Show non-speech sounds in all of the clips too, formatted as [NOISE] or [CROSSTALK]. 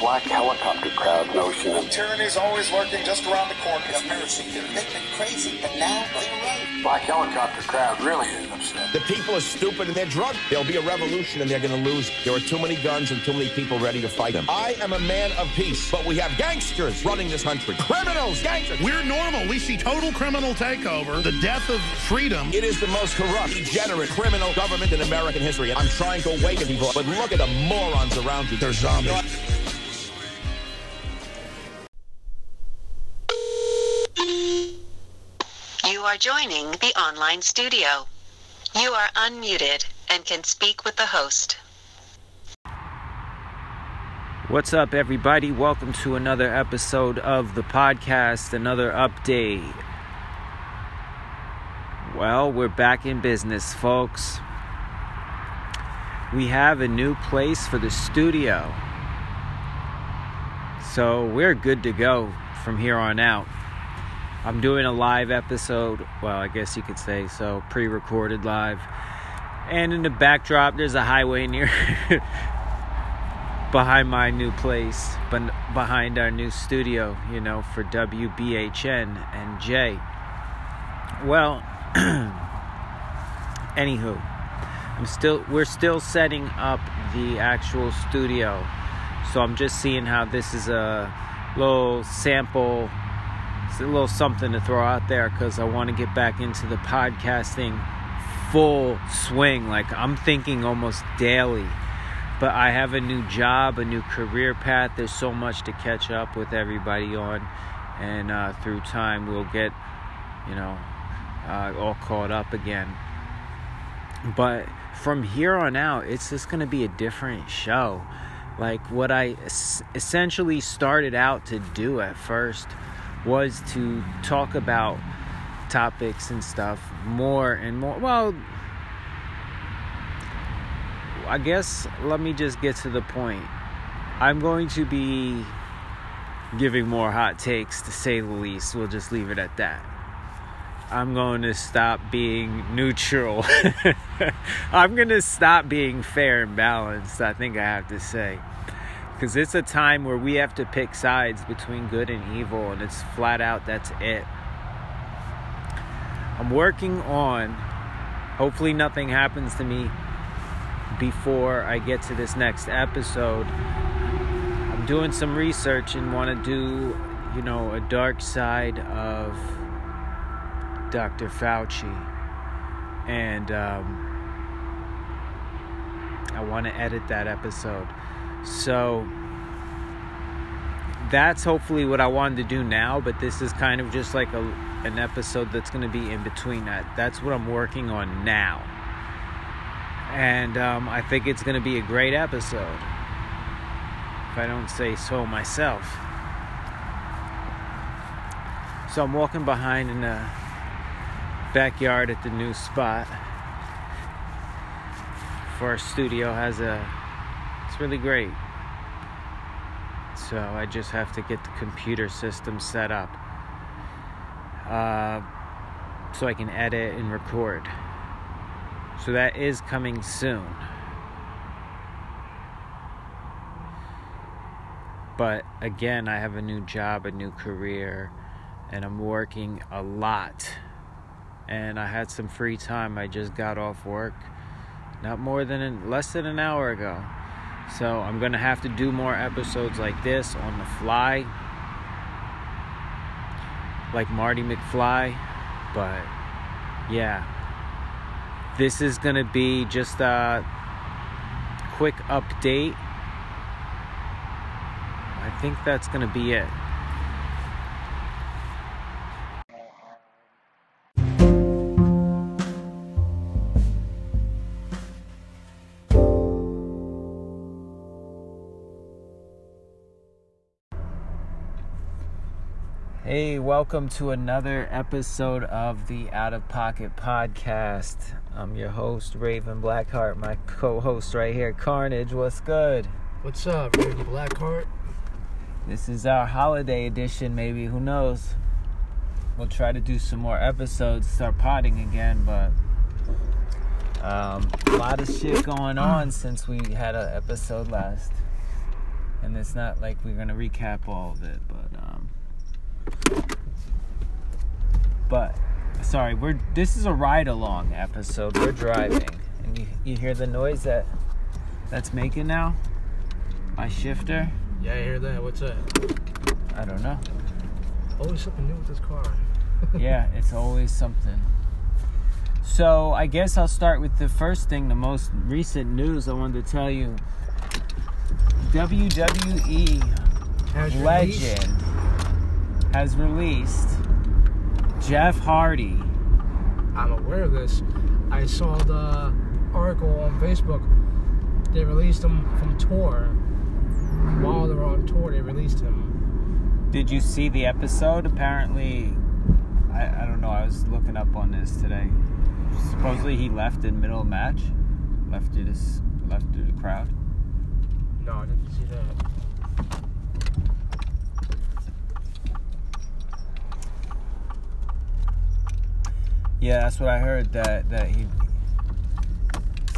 black helicopter crowd notion of is always lurking just around the corner. Conspiracy theory. They've been crazy, but now they're right. black helicopter crowd really is upset. The people are stupid and they're drunk. There'll be a revolution and they're going to lose. There are too many guns and too many people ready to fight them. I am a man of peace, but we have gangsters running this country. Criminals, gangsters. We're normal. We see total criminal takeover, the death of freedom. It is the most corrupt, degenerate, criminal government in American history. And I'm trying to awaken people, but look at the morons around you. They're zombies. Are joining the online studio. You are unmuted and can speak with the host. What's up, everybody? Welcome to another episode of the podcast, another update. Well, we're back in business, folks. We have a new place for the studio. So we're good to go from here on out. I'm doing a live episode, well, I guess you could say so, pre recorded live. And in the backdrop, there's a highway near [LAUGHS] behind my new place, but behind our new studio, you know, for WBHN and J. Well, [CLEARS THROAT] anywho, I'm still we're still setting up the actual studio. So I'm just seeing how this is a little sample it's a little something to throw out there cuz I want to get back into the podcasting full swing like I'm thinking almost daily but I have a new job, a new career path. There's so much to catch up with everybody on, and uh, through time we'll get, you know, uh, all caught up again. But from here on out, it's just going to be a different show. Like what I es- essentially started out to do at first was to talk about topics and stuff more and more. Well, I guess let me just get to the point. I'm going to be giving more hot takes to say the least. We'll just leave it at that. I'm going to stop being neutral. [LAUGHS] I'm going to stop being fair and balanced, I think I have to say. Because it's a time where we have to pick sides between good and evil, and it's flat out that's it. I'm working on, hopefully, nothing happens to me before I get to this next episode. I'm doing some research and want to do, you know, a dark side of Dr. Fauci. And um, I want to edit that episode. So that's hopefully what I wanted to do now, but this is kind of just like a, an episode that's going to be in between that. That's what I'm working on now and um, I think it's going to be a great episode. If I don't say so myself. So I'm walking behind in the backyard at the new spot. For our studio has a, really great. So I just have to get the computer system set up, uh, so I can edit and record. So that is coming soon. But again, I have a new job, a new career, and I'm working a lot. And I had some free time. I just got off work not more than an, less than an hour ago. So I'm going to have to do more episodes like this on the fly. Like Marty McFly. But yeah this is going to be just a quick update. I think that's going to be it. Hey, welcome to another episode of the Out of Pocket Podcast. I'm your host, Raven Blackheart, my co host right here, Carnage. What's good? What's up, Raven Blackheart? This is our holiday edition, maybe. Who knows? We'll try to do some more episodes, start potting again, but um, a lot of shit going on [CLEARS THROAT] since we had an episode last. and it's not like we're gonna recap all of it, but um, but sorry, we're this is a ride along episode. We're driving, and you you hear the noise that that's making now. My shifter. Yeah, I hear that. What's that? I don't know. Always something new with this car. [LAUGHS] yeah, it's always something. So I guess I'll start with the first thing, the most recent news I wanted to tell you. WWE Has legend released- has released Jeff Hardy. I'm aware of this. I saw the article on Facebook. They released him from tour. While they were on tour, they released him. Did you see the episode? Apparently, I, I don't know. I was looking up on this today. Supposedly he left in middle of match, left to this, left to the crowd. No, I didn't see that. Yeah, that's what I heard. That that he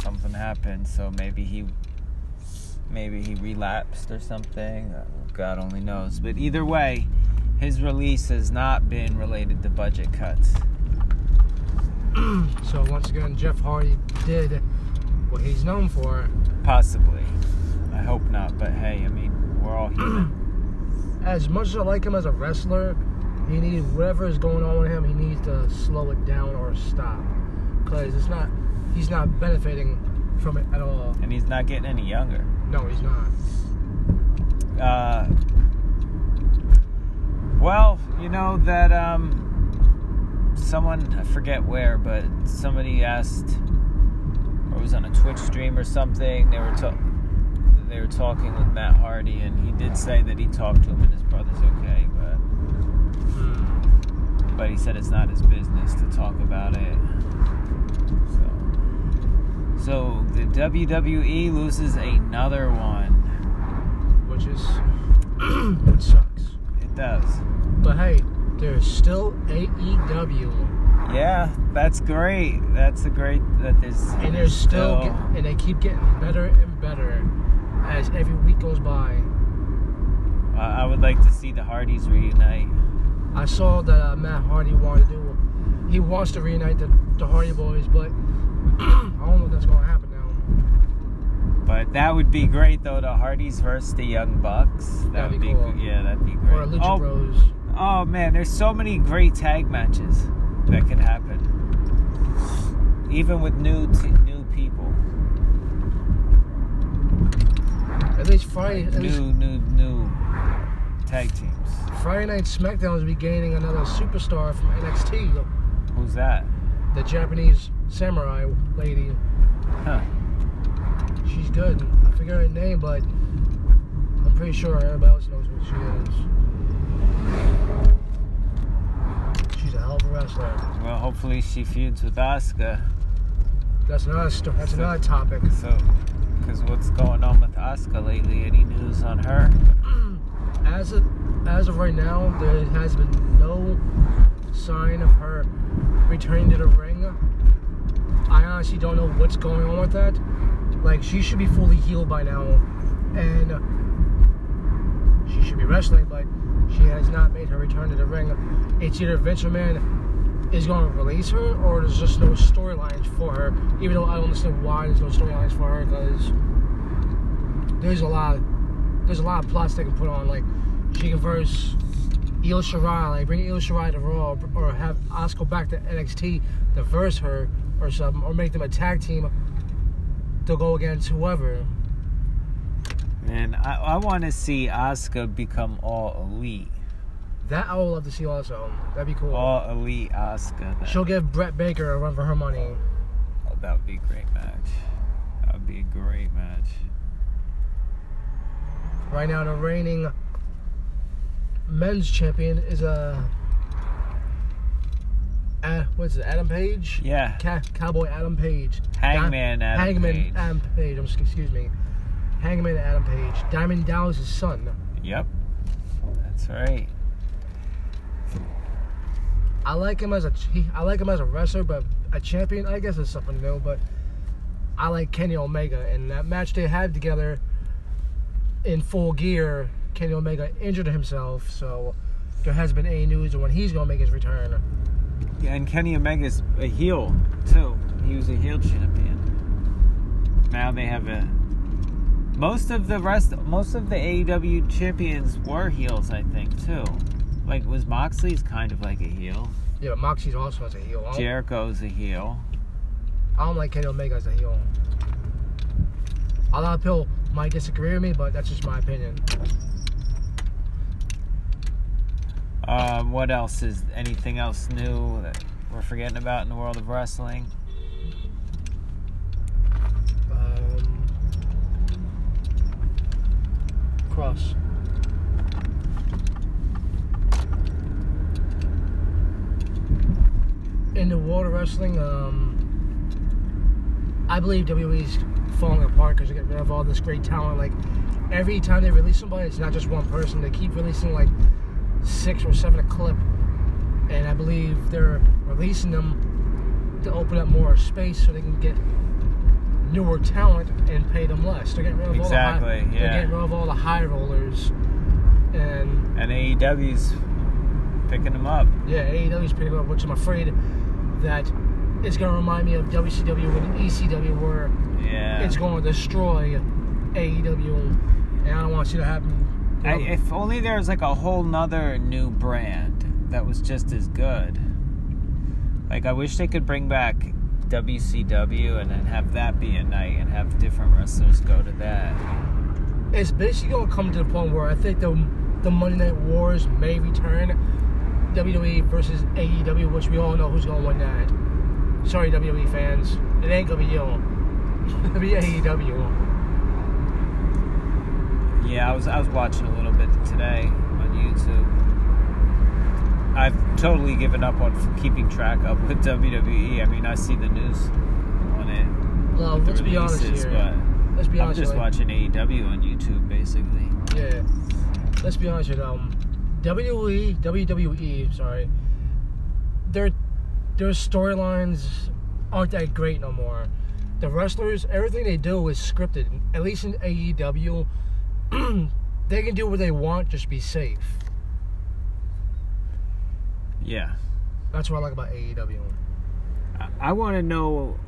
something happened, so maybe he maybe he relapsed or something. God only knows. But either way, his release has not been related to budget cuts. [CLEARS THROAT] So once again, Jeff Hardy did what he's known for. Possibly. I hope not. But hey, I mean, we're all human. [CLEARS THROAT] As much as I like him as a wrestler, he needs whatever is going on with him. He needs to slow it down or stop, because it's not. He's not benefiting from it at all. and he's not getting any younger. No, he's not. Uh, well, you know that um, someone I forget where, but somebody asked, or was on a Twitch stream or something. They were ta- they were talking with Matt Hardy, and he did say that he talked to him and his brother's okay, but he said it's not his business to talk about it. So, so the WWE loses another one. which is [CLEARS THROAT] it sucks. It does. But hey, there's still AEW, Yeah, that's great. That's a great that there's and there's still, get, and they keep getting better and better as every week goes by. I I would like to see the Hardys reunite. I saw that uh, Matt Hardy wanted to do. He wants to reunite the, the Hardy Boys, but [CLEARS THROAT] I don't know if that's gonna happen now. But that would be great though. The Hardys versus the Young Bucks. That That'd would be cool. yeah, that'd be great. Or Lucha oh, Bros. oh man, there's so many great tag matches that could happen. Even with new t- new people, At least Friday, at least new new new tag teams. Friday Night SmackDown is be gaining another superstar from NXT, Who's that? the Japanese samurai lady. Huh? She's good. I forget her name, but I'm pretty sure everybody else knows who she is. She's a hell of a wrestler. Well, hopefully she feuds with Asuka. That's another sto- that's another topic. So, because what's going on with Asuka lately? Any news on her? [CLEARS THROAT] As of as of right now, there has been no sign of her returning to the ring. I honestly don't know what's going on with that. Like she should be fully healed by now, and she should be wrestling, but she has not made her return to the ring. It's either Vince is going to release her, or there's just no storylines for her. Even though I don't understand why there's no storylines for her, because there's a lot, there's a lot of plots they can put on. Like she can verse Io Shirai, like bring Io Shirai to Raw, or have Asuka back to NXT to verse her or something, or make them a tag team to go against whoever. And I, I want to see Asuka become all elite. That I would love to see also. That'd be cool. All elite Asuka. That, She'll give Britt Baker a run for her money. oh, that would be a great match. That would be a great match. Right now, the reigning men's champion is a. Uh, what's it? Adam Page. Yeah. Ca- Cowboy Adam Page. Hangman Di- Adam Hangman Page. Adam Page. I'm, excuse me. Hangman Adam Page. Diamond Dallas' son. Yep. That's right. I like him as a I like him as a wrestler, but a champion, I guess, is something new. But I like Kenny Omega, and that match they had together in full gear, Kenny Omega injured himself, so there has been any news on when he's gonna make his return. Yeah, and Kenny Omega's a heel too. He was a heel champion. Now they have a. Most of the rest, most of the AEW champions were heels, I think, too. Like, was Moxley's kind of like a heel? Yeah, but Moxie's also as a heel. Jericho's a heel. I don't like Kenny Omega as a heel. A lot of people might disagree with me, but that's just my opinion. Um, what else is anything else new that we're forgetting about in the world of wrestling? Um, cross. In the world of wrestling, um, I believe WWE's falling apart because they get rid of all this great talent. Like every time they release somebody, it's not just one person. They keep releasing like six or seven a clip, and I believe they're releasing them to open up more space so they can get newer talent and pay them less. They're getting rid of all the Exactly, high, They're getting rid of all the high rollers, and And AEW's picking them up. yeah, AEW's picking up, which I'm afraid that it's going to remind me of WCW and ECW, where Yeah. it's going to destroy AEW, and I don't want you to see that happen. I, if only there was like a whole nother new brand that was just as good. Like I wish they could bring back WCW and then have that be a night and have different wrestlers go to that. it's basically going to come to the point where I think the the Monday Night Wars may return. WWE versus AEW, which we all know who's going to win that. Sorry, WWE fans, it ain't gonna be you. [LAUGHS] Be AEW. Yeah, I was I was watching a little bit today on YouTube. I've totally given up on keeping track up with [LAUGHS] WWE. I mean, I see the news on it. Well, let's be honest here. but Let's be honest. I'm just here, watching AEW on YouTube basically. Yeah. Let's be honest with um WWE WWE, sorry. Their their storylines aren't that great no more. The wrestlers, everything they do is scripted. At least in AEW, [CLEARS THROAT] they can do what they want, just be safe. Yeah. That's what I like about AEW. I, I want to know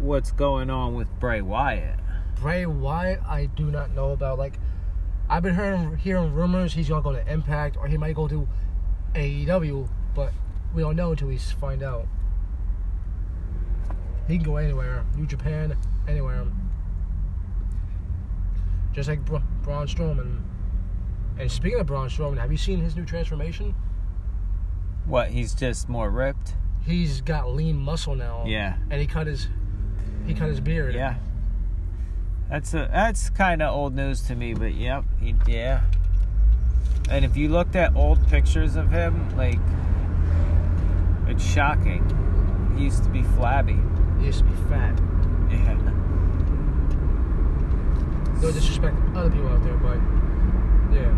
what's going on with Bray Wyatt. Bray Wyatt, I do not know about. Like, I've been hearing hearing rumors he's gonna go to Impact or he might go to AEW, but we don't know until we find out. He can go anywhere, New Japan, anywhere. Just like Bra- Braun Strowman. And speaking of Braun Strowman, have you seen his new transformation? What? He's just more ripped. He's got lean muscle now. Yeah. And he cut his he cut his beard. Yeah. That's a that's kind of old news to me, but yep, he yeah. And if you looked at old pictures of him, like it's shocking. He used to be flabby. He used to be fat. Yeah. [LAUGHS] No disrespect to other people out there, but yeah.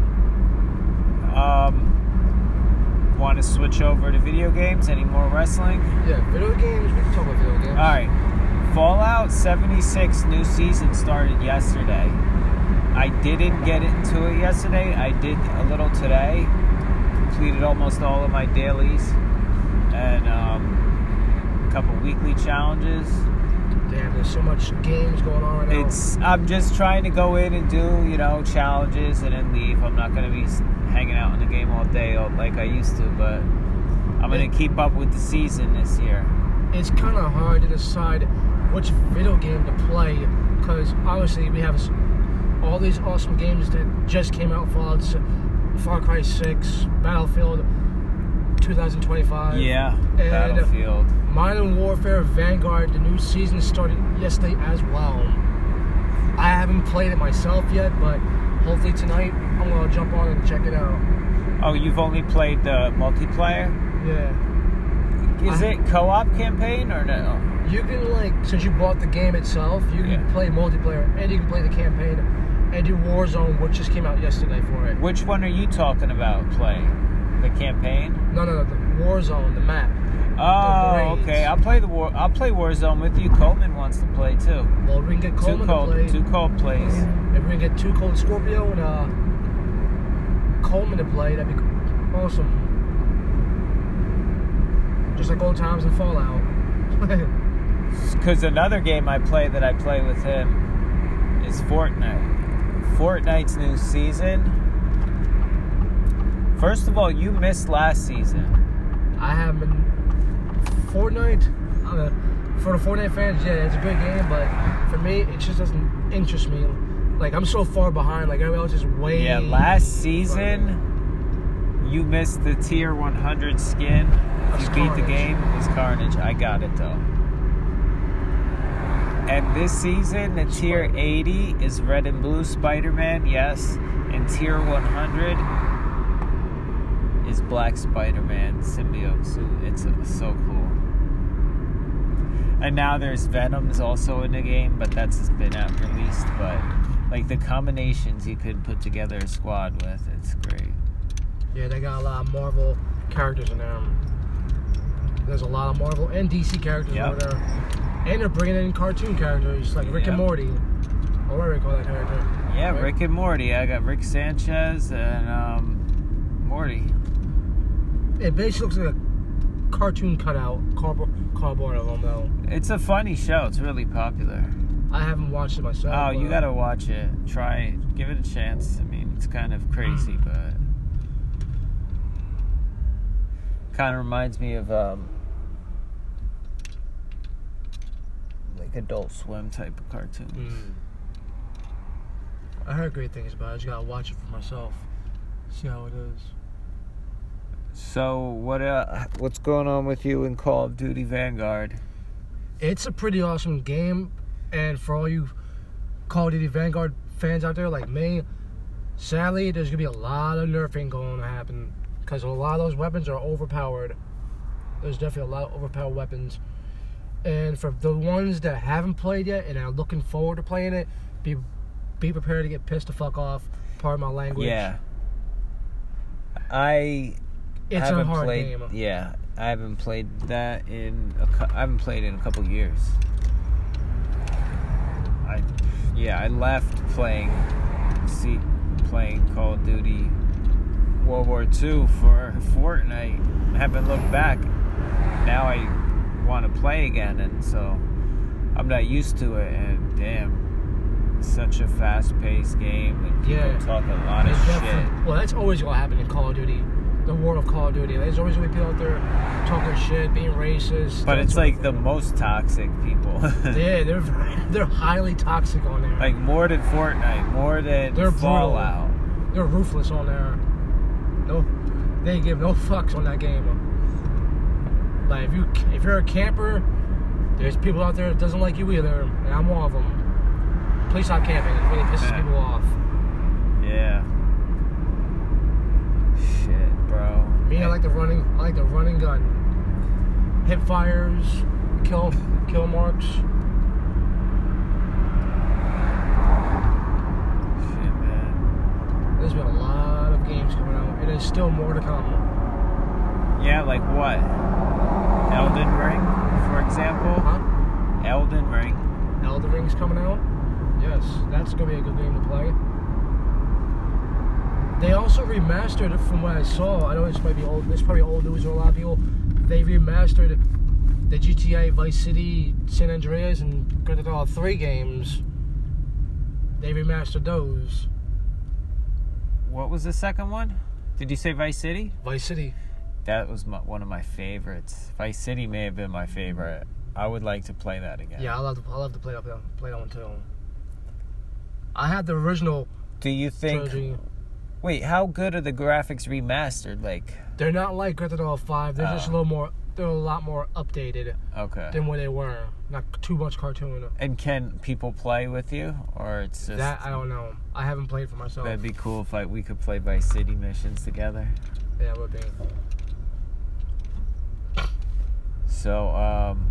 Um, want to switch over to video games? Any more wrestling? Yeah, video games. We can talk about video games. All right. Fallout 76 new season started yesterday. I didn't get into it yesterday. I did a little today. Completed almost all of my dailies and um, couple weekly challenges. Damn, there's so much games going on right now. It's I'm just trying to go in and do you know challenges and then leave. I'm not gonna be hanging out in the game all day like I used to, but I'm gonna keep up with the season this year. it's kind of hard to decide which video game to play because obviously we have all these awesome games that just came out Fallout, Far Cry 6, Battlefield 2025. Yeah, And Battlefield. Modern Warfare Vanguard, the new season started yesterday as well. I haven't played it myself yet, but hopefully tonight I'm gonna jump on and check it out. Oh, you've only played the multiplayer? Yeah. Is I- it co-op campaign or no? You can like since you bought the game itself, you can Yeah. play multiplayer and you can play the campaign and do Warzone, which just came out yesterday for it. Which one are you talking about playing? The campaign? No, no, no, the Warzone, the map. Oh, raids. okay. I'll play the war. I'll play Warzone with you. Coleman wants to play too. Well, we can get Two Coleman to play. two cold plays. If we can get two cold Scorpio and uh, Coleman to play, that'd be awesome. Just like old times in Fallout. [LAUGHS] Because another game I play that I play with him is Fortnite. Fortnite's new season. First of all, you missed last season. I have been Fortnite. Uh, for the Fortnite fans, yeah, it's a good game, but for me, it just doesn't interest me. Like I'm so far behind. Like everybody else is way. Yeah, last season you missed the tier 100 skin. If you That's beat the game, it was Carnage. I got it though. And this season, the tier 80 is Red and Blue Spider Man, yes. And tier 100 is Black Spider Man symbiote suit. It's uh, so cool. And now there's Venom's also in the game, but that's been out released. But like the combinations you could put together a squad with, it's great. Yeah, they got a lot of Marvel characters in there. There's a lot of Marvel and DC characters Yep. over there, and they're bringing in cartoon characters like Rick and Morty. Or whatever you call that character. Yeah, Right? Rick and Morty. I got Rick Sanchez and um, Morty. It basically looks like a cartoon cutout, cardboard, cardboard. It's a funny show. It's really popular. I haven't watched it myself. Oh, you gotta watch it. Try it. Give it a chance. I mean, it's kind of crazy, but kind of reminds me of um, like Adult Swim type of cartoons. Mm. I heard great things about it. I just gotta watch it for myself. See how it is. So what? Uh, what's going on with you in Call of Duty Vanguard? It's a pretty awesome game, and for all you Call of Duty Vanguard fans out there like me, sadly, there's gonna be a lot of nerfing going to happen because a lot of those weapons are overpowered. There's definitely a lot of overpowered weapons, and for the ones that haven't played yet and are looking forward to playing it, be be prepared to get pissed the fuck off. Part of my language. Yeah. I it's a hard played. game. Yeah, I haven't played that in. A, I haven't played in a couple years. I, yeah, I left playing, see, playing Call of Duty World War II for Fortnite. I haven't looked back. Now I want to play again, and so I'm not used to it. And damn, such a fast-paced game, and people Yeah. talk a lot of shit. Well, that's always gonna happen in Call of Duty. The world of Call of Duty. There's always gonna be people out there talking shit, being racist. But it's like the most toxic people. [LAUGHS] Yeah, they're [LAUGHS] they're highly toxic on there. like more than Fortnite, more than They're brutal. They're ruthless on there. No, they give no fucks on that game. Like if you if you're a camper, there's people out there that doesn't like you either, and I'm one of them. Please stop camping. It really pisses Yeah. people off. Yeah. Shit, bro. Me, I like the running. I like the running gun. Hip fires, kill kill marks. Shit, man. There's been a lot of games coming out, and there's still more to come. Yeah, like what? Elden Ring, for example. Huh? Elden Ring. Elden Ring's coming out. Yes, that's gonna be a good game to play. They also remastered it from what I saw. I know this might be old. This is probably old news to a lot of people. They remastered the GTA Vice City, San Andreas, and Grand Theft Auto 3 games. They remastered those. What was the second one? Did you say Vice City? Vice City. That was my, one of my favorites. Vice City may have been my favorite. I would like to play that again. Yeah, I love to. I love to play that. Play that one too. I had the original Do you think? trilogy. Wait, how good are the graphics remastered? Like, They're not like Grand Theft Auto 5. They're just a Oh. little more. They're a lot more updated okay. than what they were. Not too much cartoon. And can people play with you, or it's just That I don't know. I haven't played for myself. That'd be cool if like we could play Vice City missions together. yeah, it would be. So, um,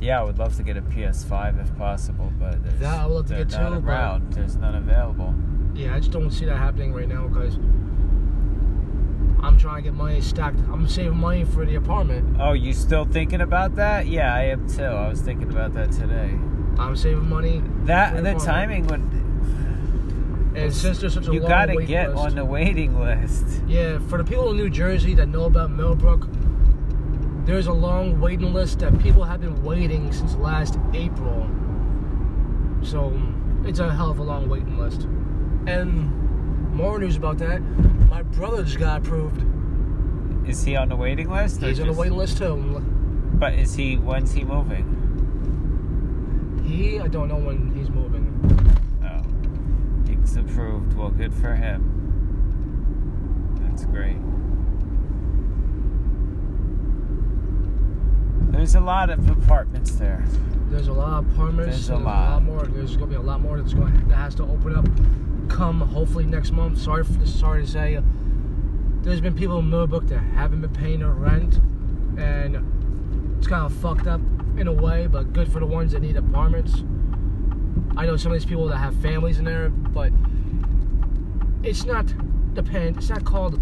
yeah, I would love to get a PS5 if possible, but there's, That I would love to get not too, around. There's none available. Yeah, I just don't see that happening right now because I'm trying to get money stacked. I'm saving money for the apartment. Oh, you still thinking about that? Yeah, I am too. I was thinking about that today. I'm saving money. That the apartment. timing would And since there's such a you long gotta get list, on the waiting list. Yeah, for the people in New Jersey that know about Millbrook, there's a long waiting list that people have been waiting since last April. So it's a hell of a long waiting list. And more news about that. My brother just got approved. Is he on the waiting list? He's on the waiting list too. But is he? When's he moving? He, I don't know when he's moving. Oh, he's approved. Well, good for him. That's great. There's a lot of apartments there. There's a lot of apartments. There's a and lot. more. There's gonna be a lot more that's going that has to open up. Come hopefully next month. Sorry, for, sorry to say. Uh, there's been people in Millbrook that haven't been paying their rent, and it's kind of fucked up in a way, but good for the ones that need apartments. I know some of these people that have families in there, but it's not the pan. It's not called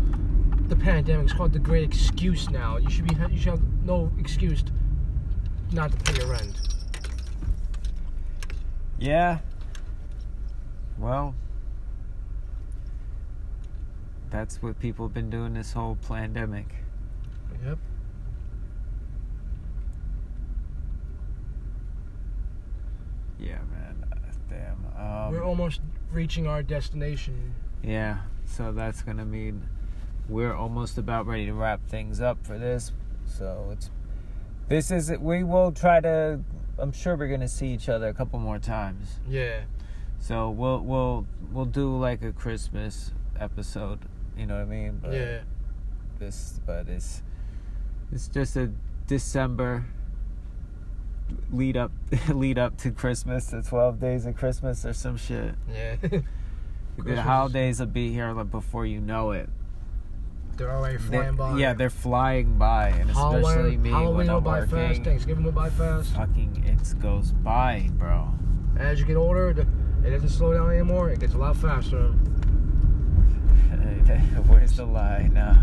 the pandemic. It's called the great excuse now. You should be. You should have no excuse not to pay your rent. Yeah. Well, that's what people have been doing this whole pandemic. Yep. Yeah, man. Uh, Damn. Um, We're almost reaching our destination. Yeah, so that's gonna mean we're almost about ready to wrap things up for this. So it's this is we will try to. I'm sure we're gonna see each other a couple more times. Yeah. So we'll we'll we'll do like a Christmas episode. You know what I mean? But Yeah. This, but it's it's just a December lead up [LAUGHS] lead up to Christmas. The 12 days of Christmas or some shit. Yeah. [LAUGHS] [LAUGHS] The Christmas. holidays will be here like before you know it. They're already They're- flying by. Yeah, they're flying by, and especially me Halloween when will I'm by working. fast. Thanksgiving will by fast. Fucking, it goes by, bro. As you get older, it doesn't slow down anymore. It gets a lot faster. [LAUGHS] where's the lie? Nah.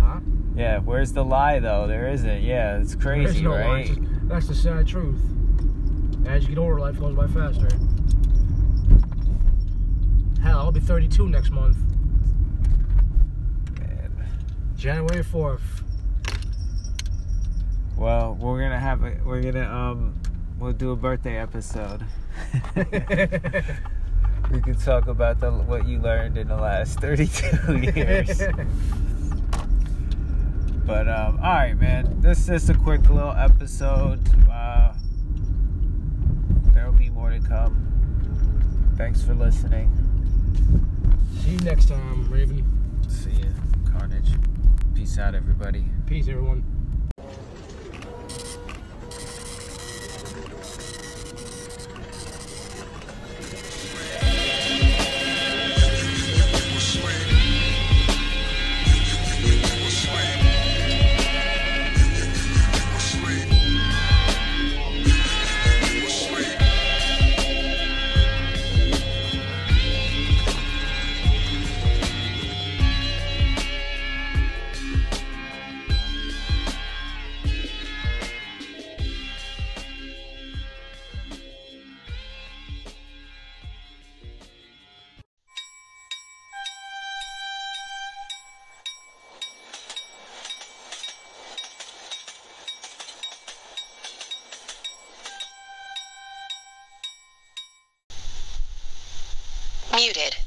Huh? Yeah, where's the lie though? There isn't. Yeah, it's crazy, no right? just- That's the sad truth. As you get older, life goes by faster. Hell, I'll be 32 next month. Man. January 4th. Well, we're gonna have a, we're gonna um we'll do a birthday episode. [LAUGHS] [LAUGHS] we can talk about the what you learned in the last 32 [LAUGHS] years. But um, all right, man. This is a quick little episode. Uh, there'll be more to come. Thanks for listening. See you next time, Raven. See you, Carnage. Peace out, everybody. Peace, everyone. Muted.